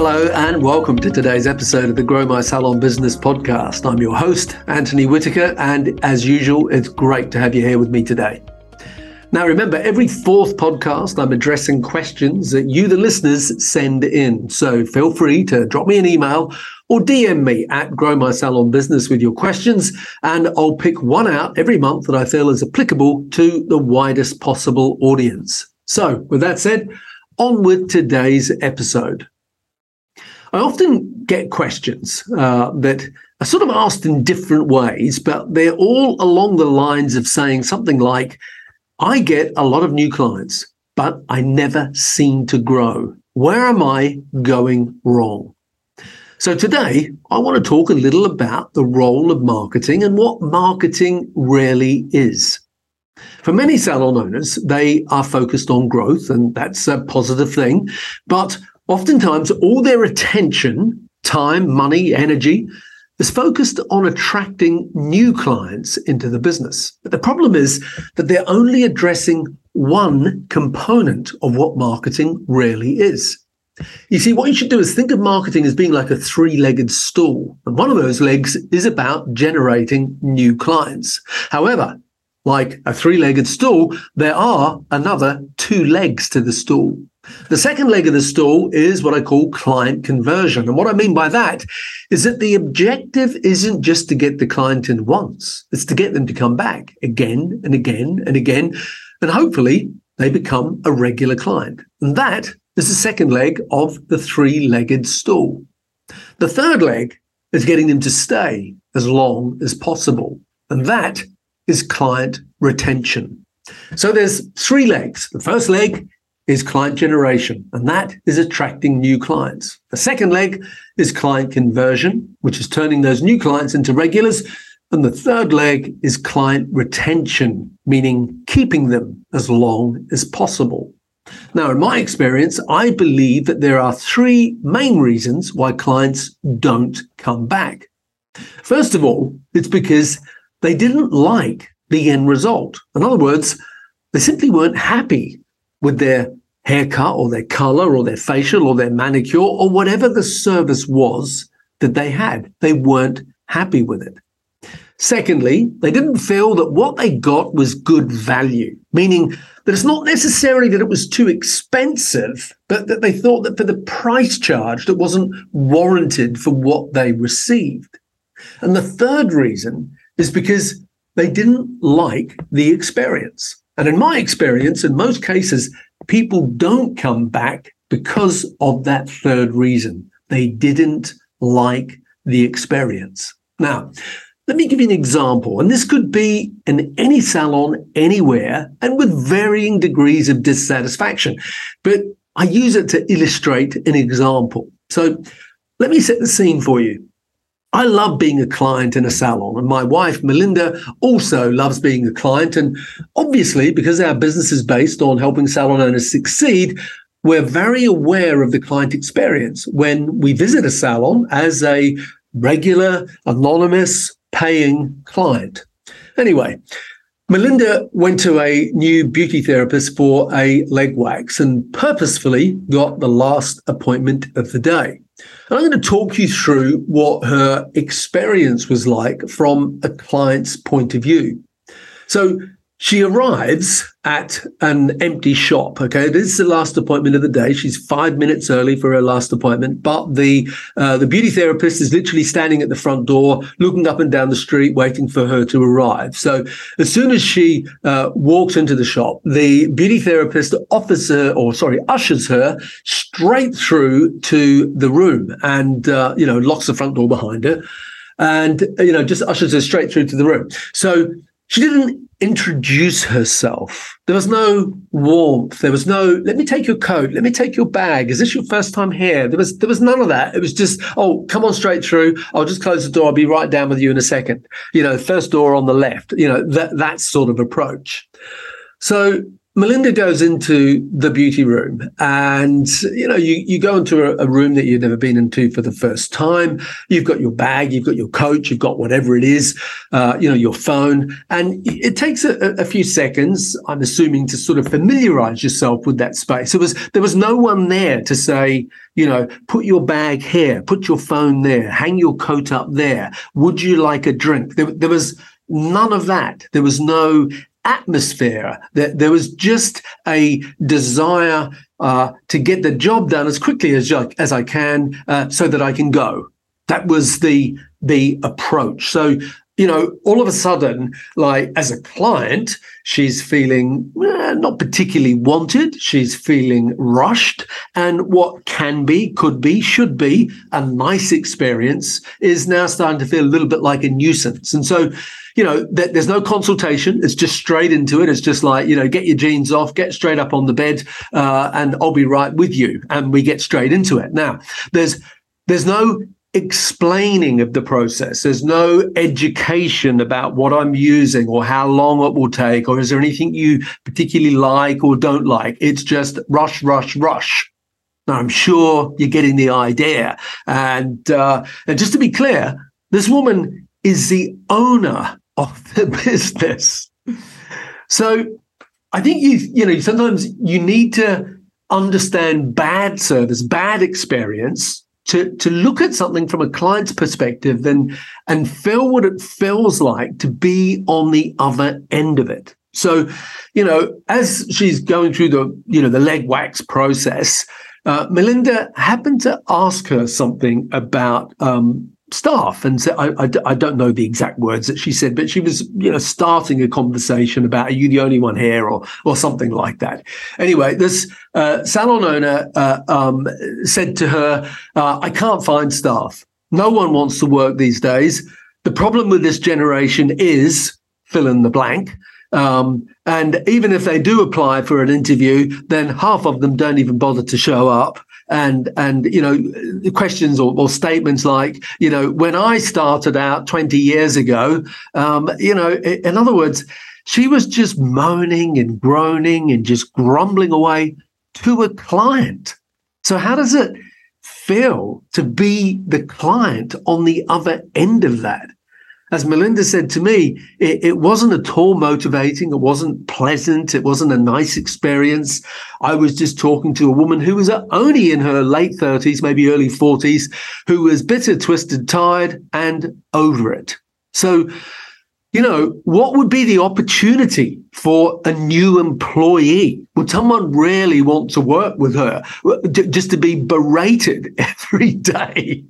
Hello, and welcome to today's episode of the Grow My Salon Business podcast. I'm your host, Anthony Whitaker, and as usual, it's great to have you here with me today. Now, remember, every fourth podcast, I'm addressing questions that you, the listeners, send in. So feel free to drop me an email or DM me at Grow My Salon Business with your questions, and I'll pick one out every month that I feel is applicable to the widest possible audience. So, with that said, on with today's episode. I often get questions uh, that are sort of asked in different ways, but they're all along the lines of saying something like, I get a lot of new clients, but I never seem to grow. Where am I going wrong? So today, I want to talk a little about the role of marketing and what marketing really is. For many salon owners, they are focused on growth, and that's a positive thing. But Oftentimes, all their attention, time, money, energy is focused on attracting new clients into the business. But the problem is that they're only addressing one component of what marketing really is. You see, what you should do is think of marketing as being like a three legged stool. And one of those legs is about generating new clients. However, like a three legged stool, there are another two legs to the stool. The second leg of the stool is what I call client conversion. And what I mean by that is that the objective isn't just to get the client in once, it's to get them to come back again and again and again. And hopefully they become a regular client. And that is the second leg of the three legged stool. The third leg is getting them to stay as long as possible. And that is client retention. So there's three legs. The first leg is client generation, and that is attracting new clients. The second leg is client conversion, which is turning those new clients into regulars. And the third leg is client retention, meaning keeping them as long as possible. Now, in my experience, I believe that there are three main reasons why clients don't come back. First of all, it's because they didn't like the end result. In other words, they simply weren't happy with their haircut or their color or their facial or their manicure or whatever the service was that they had. They weren't happy with it. Secondly, they didn't feel that what they got was good value, meaning that it's not necessarily that it was too expensive, but that they thought that for the price charged, it wasn't warranted for what they received. And the third reason is because they didn't like the experience. And in my experience, in most cases, people don't come back because of that third reason. They didn't like the experience. Now, let me give you an example. And this could be in any salon, anywhere, and with varying degrees of dissatisfaction. But I use it to illustrate an example. So let me set the scene for you. I love being a client in a salon, and my wife, Melinda, also loves being a client. And obviously, because our business is based on helping salon owners succeed, we're very aware of the client experience when we visit a salon as a regular, anonymous, paying client. Anyway, Melinda went to a new beauty therapist for a leg wax and purposefully got the last appointment of the day. And I'm going to talk you through what her experience was like from a client's point of view. So she arrives at an empty shop. Okay, this is the last appointment of the day. She's five minutes early for her last appointment, but the uh, the beauty therapist is literally standing at the front door, looking up and down the street, waiting for her to arrive. So as soon as she uh, walks into the shop, the beauty therapist offers her, or sorry, ushers her straight through to the room, and uh, you know locks the front door behind her, and you know just ushers her straight through to the room. So she didn't introduce herself. There was no warmth. There was no, let me take your coat. Let me take your bag. Is this your first time here? There was, there was none of that. It was just, oh, come on straight through. I'll just close the door. I'll be right down with you in a second. You know, first door on the left, you know, that, that sort of approach. So Melinda goes into the beauty room and you know you, you go into a, a, room that you've never been into for the first time. You've got your bag you've got your coat you've got whatever it is uh, you know your phone. And it takes a, a, few seconds i'm assuming to sort of familiarize yourself with that space. There was there was no one there to say you know put your bag here put your phone there hang your coat up there. Would you like a drink? There, there was none of that. There was no atmosphere. That there was just a desire uh, to get the job done as quickly as as I can, uh, so that I can go. That was the the approach. So you know, all of a sudden, like as a client, she's feeling eh, not particularly wanted. She's feeling rushed. And what can be, could be, should be a nice experience is now starting to feel a little bit like a nuisance. And so, you know, th- there's no consultation. It's just straight into it. It's just like, you know, get your jeans off, get straight up on the bed, uh, and I'll be right with you. And we get straight into it. Now, there's there's no explaining of the process. There's no education about what I'm using or how long it will take, or is there anything you particularly like or don't like? It's just rush, rush, rush. Now, I'm sure you're getting the idea. And uh, and just to be clear, this woman is the owner of the business. So I think you you know sometimes you need to understand bad service, bad experience to to look at something from a client's perspective and and feel what it feels like to be on the other end of it. So, you know, as she's going through the you know the leg wax process, uh, Melinda happened to ask her something about um, staff and I, I, I, don't know the exact words that she said, but she was, you know, starting a conversation about, are you the only one here or, or something like that. Anyway, this uh, salon owner uh, um, said to her, uh, I can't find staff. No one wants to work these days. The problem with this generation is fill in the blank. Um, and even if they do apply for an interview, then half of them don't even bother to show up and and you know questions or, or, statements like you know when I started out 20 years ago, um, you know, in other words, she was just moaning and groaning and just grumbling away to a client. So how does it feel to be the client on the other end of that? As Melinda said to me, it, it, wasn't at all motivating. It wasn't pleasant. It wasn't a nice experience. I was just talking to a woman who was only in her late 30s, maybe early 40s, who was bitter, twisted, tired, and over it. So you know, what would be the opportunity for a new employee? Would someone really want to work with her just to be berated every day?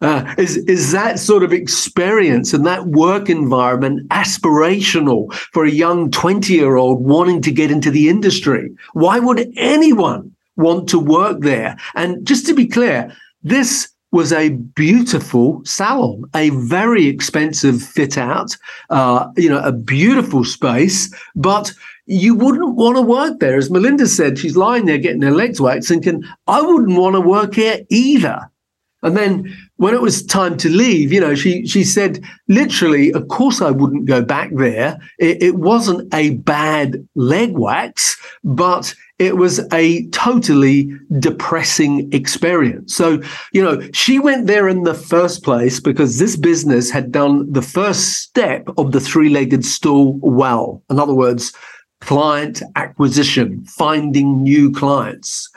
Uh, is, is that sort of experience and that work environment aspirational for a young 20 year old wanting to get into the industry? Why would anyone want to work there? And just to be clear, this was a beautiful salon, a very expensive fit out, uh, you know, a beautiful space, but you wouldn't want to work there. As Melinda said, she's lying there getting her legs waxed thinking, I wouldn't want to work here either. And then when it was time to leave, you know, she she said literally, of course I wouldn't go back there. It, it wasn't a bad leg wax, but it was a totally depressing experience. So, you know, she went there in the first place because this business had done the first step of the three legged stool well. In other words, client acquisition, finding new clients,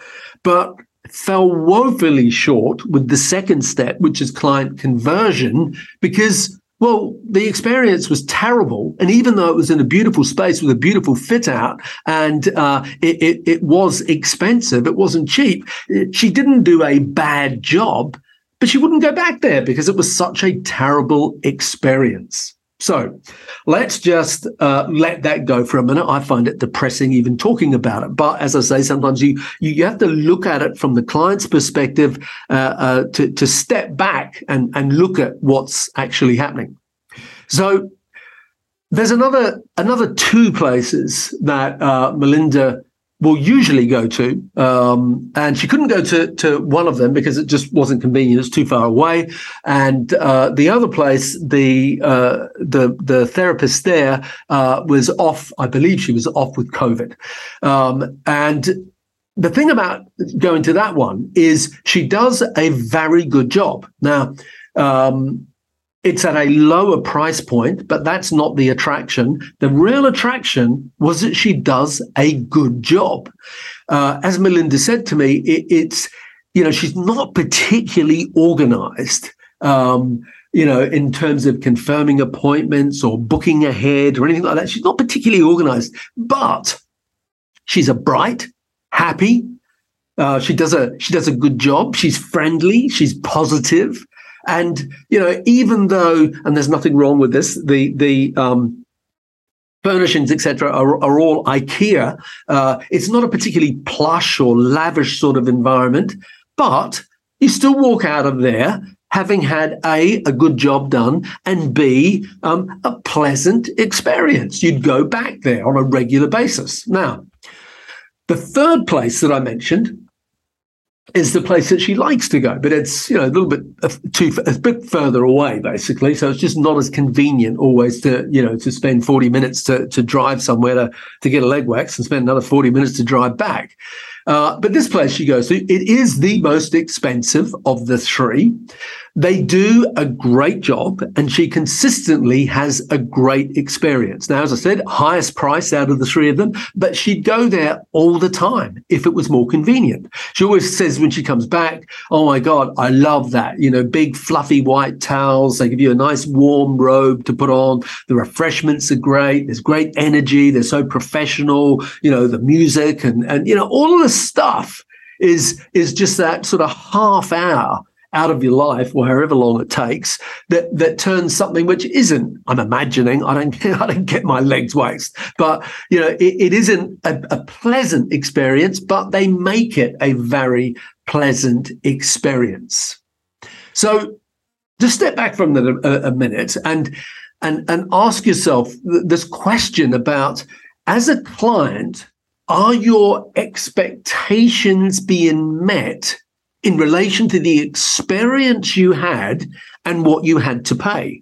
but fell woefully short with the second step, which is client conversion, because well, the experience was terrible. And even though it was in a beautiful space with a beautiful fit out and uh, it, it, it was expensive, it wasn't cheap, she didn't do a bad job, but she wouldn't go back there because it was such a terrible experience. So let's just uh, let that go for a minute. I find it depressing even talking about it. But as I say, sometimes you you have to look at it from the client's perspective uh, uh, to to step back and and look at what's actually happening. So there's another another two places that uh, Melinda will usually go to, um, and she couldn't go to to one of them because it just wasn't convenient. It's too far away, and uh, the other place, the uh, the the therapist there uh, was off. I believe she was off with COVID, um, and the thing about going to that one is she does a very good job. Now, um, it's at a lower price point, but that's not the attraction. The real attraction was that she does a good job. Uh, as Melinda said to me, it, it's, you know, she's not particularly organized. Um, you know, in terms of confirming appointments or booking ahead or anything like that. She's not particularly organized, but she's a bright, happy. Uh, she does a she does a good job. She's friendly. She's positive. And you know, even though, and there's nothing wrong with this, the the um, furnishings, etc., are, are all IKEA. Uh, it's not a particularly plush or lavish sort of environment, but you still walk out of there having had a a good job done and b um, a pleasant experience. You'd go back there on a regular basis. Now, the third place that I mentioned is the place that she likes to go, but it's you know a little bit uh, too a bit further away basically. So it's just not as convenient always to you know to spend forty minutes to to drive somewhere to to get a leg wax and spend another forty minutes to drive back. Uh, but this place she goes to, it is the most expensive of the three. They do a great job, and she consistently has a great experience. Now, as I said, highest price out of the three of them, but she'd go there all the time if it was more convenient. She always says when she comes back, Oh my God, I love that. You know, big fluffy white towels. They give you a nice warm robe to put on. The refreshments are great. There's great energy. They're so professional. You know, the music and, and, you know, all of the stuff is, is just that sort of half hour out of your life, or however long it takes, that that turns something which isn't. I'm imagining. I don't. I don't get my legs waxed, but you know, it, it isn't a, a pleasant experience. But they make it a very pleasant experience. So, just step back from that a, a minute and and and ask yourself this question about as a client are your expectations being met in relation to the experience you had and what you had to pay.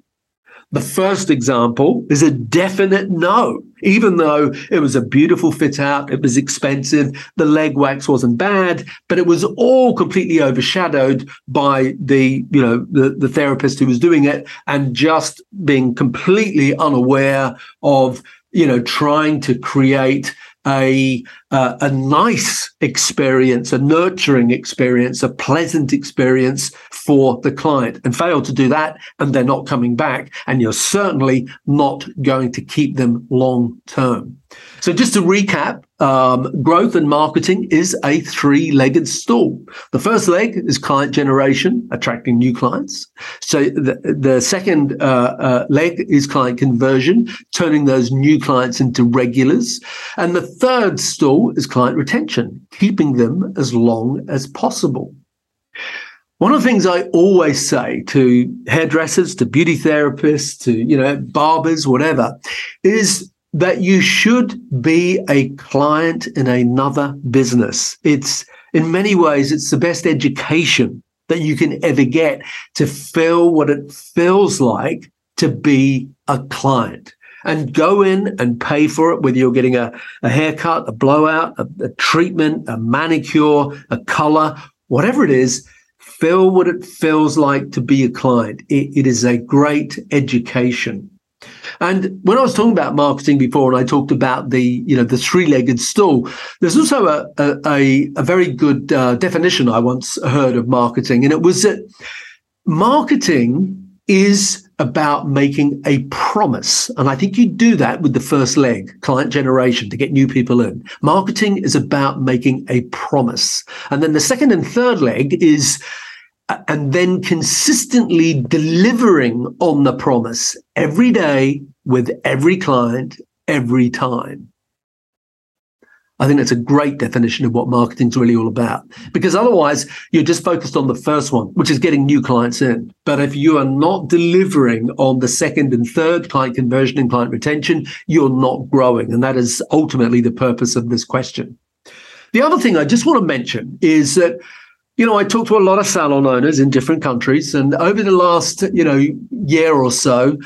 The first example is a definite no. Even though it was a beautiful fit out, it was expensive, the leg wax wasn't bad, but it was all completely overshadowed by the, you know, the, the therapist who was doing it and just being completely unaware of, you know, trying to create a uh, a nice experience, a nurturing experience, a pleasant experience for the client, and fail to do that, and they're not coming back, and you're certainly not going to keep them long term. So, just to recap, um, growth and marketing is a three legged stool. The first leg is client generation, attracting new clients. So, the, the second uh, uh, leg is client conversion, turning those new clients into regulars. And the third stool is client retention, keeping them as long as possible. One of the things I always say to hairdressers, to beauty therapists, to you know barbers, whatever, is that you should be a client in another business. It's in many ways, it's the best education that you can ever get to feel what it feels like to be a client and go in and pay for it, whether you're getting a, a haircut, a blowout, a, a treatment, a manicure, a color, whatever it is, feel what it feels like to be a client. it, it is a great education. And when I was talking about marketing before, and I talked about the you know the three-legged stool, there's also a a, a very good uh, definition I once heard of marketing, and it was that marketing is about making a promise. And I think you do that with the first leg, client generation, to get new people in. Marketing is about making a promise. And then the second and third leg is and then consistently delivering on the promise every day with every client, every time. I think that's a great definition of what marketing's really all about. Because otherwise, you're just focused on the first one, which is getting new clients in. But if you are not delivering on the second and third client conversion and client retention, you're not growing. And that is ultimately the purpose of this question. The other thing I just want to mention is that you know, I talk to a lot of salon owners in different countries, and over the last, you know, year or so,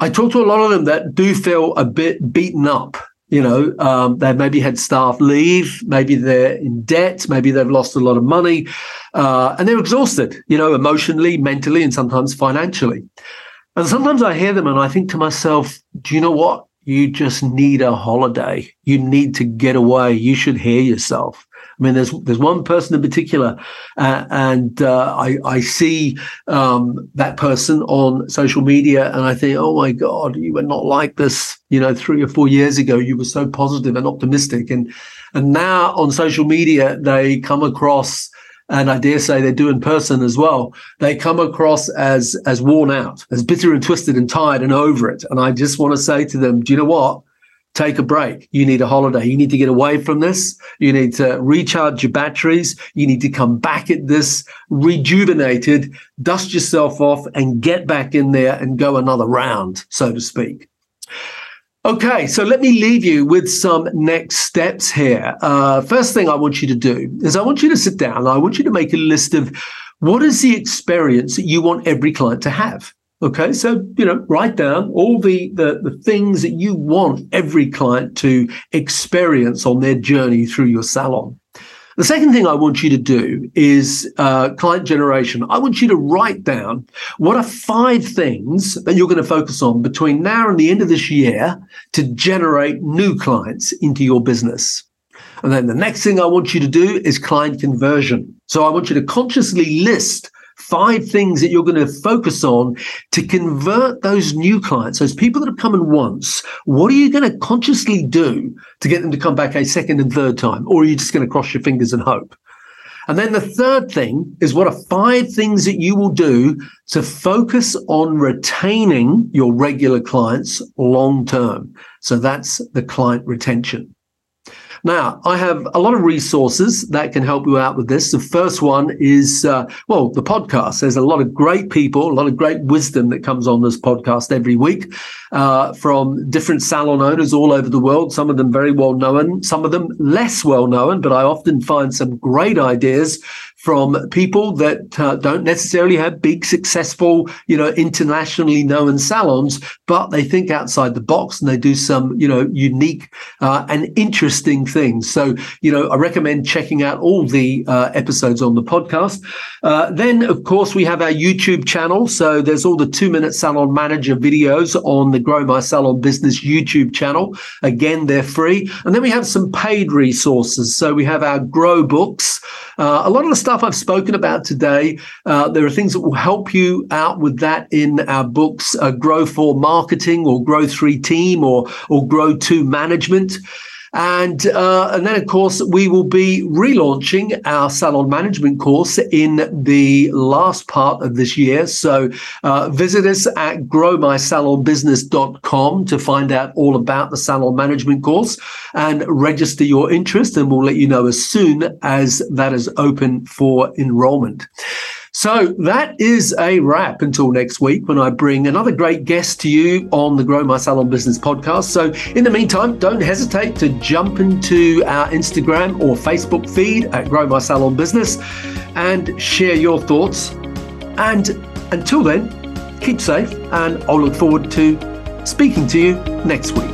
I talk to a lot of them that do feel a bit beaten up you know, um, they've maybe had staff leave, maybe they're in debt, maybe they've lost a lot of money, uh, and they're exhausted, you know, emotionally, mentally, and sometimes financially. And sometimes I hear them and I think to myself, do you know what? You just need a holiday. You need to get away. You should hear yourself. I mean, there's there's one person in particular, uh, and uh, I I see um, that person on social media, and I think, oh my God, you were not like this, you know, three or four years ago. You were so positive and optimistic, and and now on social media they come across. And I dare say they do in person as well. They come across as as worn out, as bitter and twisted and tired and over it. And I just want to say to them, do you know what? Take a break. You need a holiday. You need to get away from this. You need to recharge your batteries. You need to come back at this rejuvenated, dust yourself off and get back in there and go another round, so to speak. Okay, so let me leave you with some next steps here. Uh, first thing I want you to do is I want you to sit down. I want you to make a list of what is the experience that you want every client to have. Okay, so you know, write down all the, the the things that you want every client to experience on their journey through your salon. The second thing I want you to do is uh, client generation. I want you to write down what are five things that you're going to focus on between now and the end of this year to generate new clients into your business. And then the next thing I want you to do is client conversion. So I want you to consciously list five things that you're going to focus on to convert those new clients, those people that have come in once. What are you going to consciously do to get them to come back a second and third time? Or are you just going to cross your fingers and hope? And then the third thing is what are five things that you will do to focus on retaining your regular clients long term. So that's the client retention. Now, I have a lot of resources that can help you out with this. The first one is, uh, well, the podcast. There's a lot of great people, a lot of great wisdom that comes on this podcast every week uh, from different salon owners all over the world. Some of them very well known, some of them less well known, but I often find some great ideas from people that uh, don't necessarily have big, successful, you know, internationally known salons, but they think outside the box and they do some, you know, unique uh, and interesting things. So, you know, I recommend checking out all the uh, episodes on the podcast. Uh, then, of course, we have our YouTube channel. So there's all the two minute salon manager videos on the Grow My Salon Business YouTube channel. Again, they're free. And then we have some paid resources. So we have our Grow books. Uh, a lot of the stuff I've spoken about today, uh, there are things that will help you out with that in our books, uh, Grow 4 Marketing or Grow 3 Team or, or Grow 2 Management. And, uh, and then, of course, we will be relaunching our salon management course in the last part of this year. So uh, visit us at growmysalonbusiness.com to find out all about the salon management course and register your interest. And we'll let you know as soon as that is open for enrollment. So that is a wrap until next week when I bring another great guest to you on the Grow My Salon Business podcast. So in the meantime, don't hesitate to jump into our Instagram or Facebook feed at Grow My Salon Business and share your thoughts. And until then, keep safe and I'll look forward to speaking to you next week.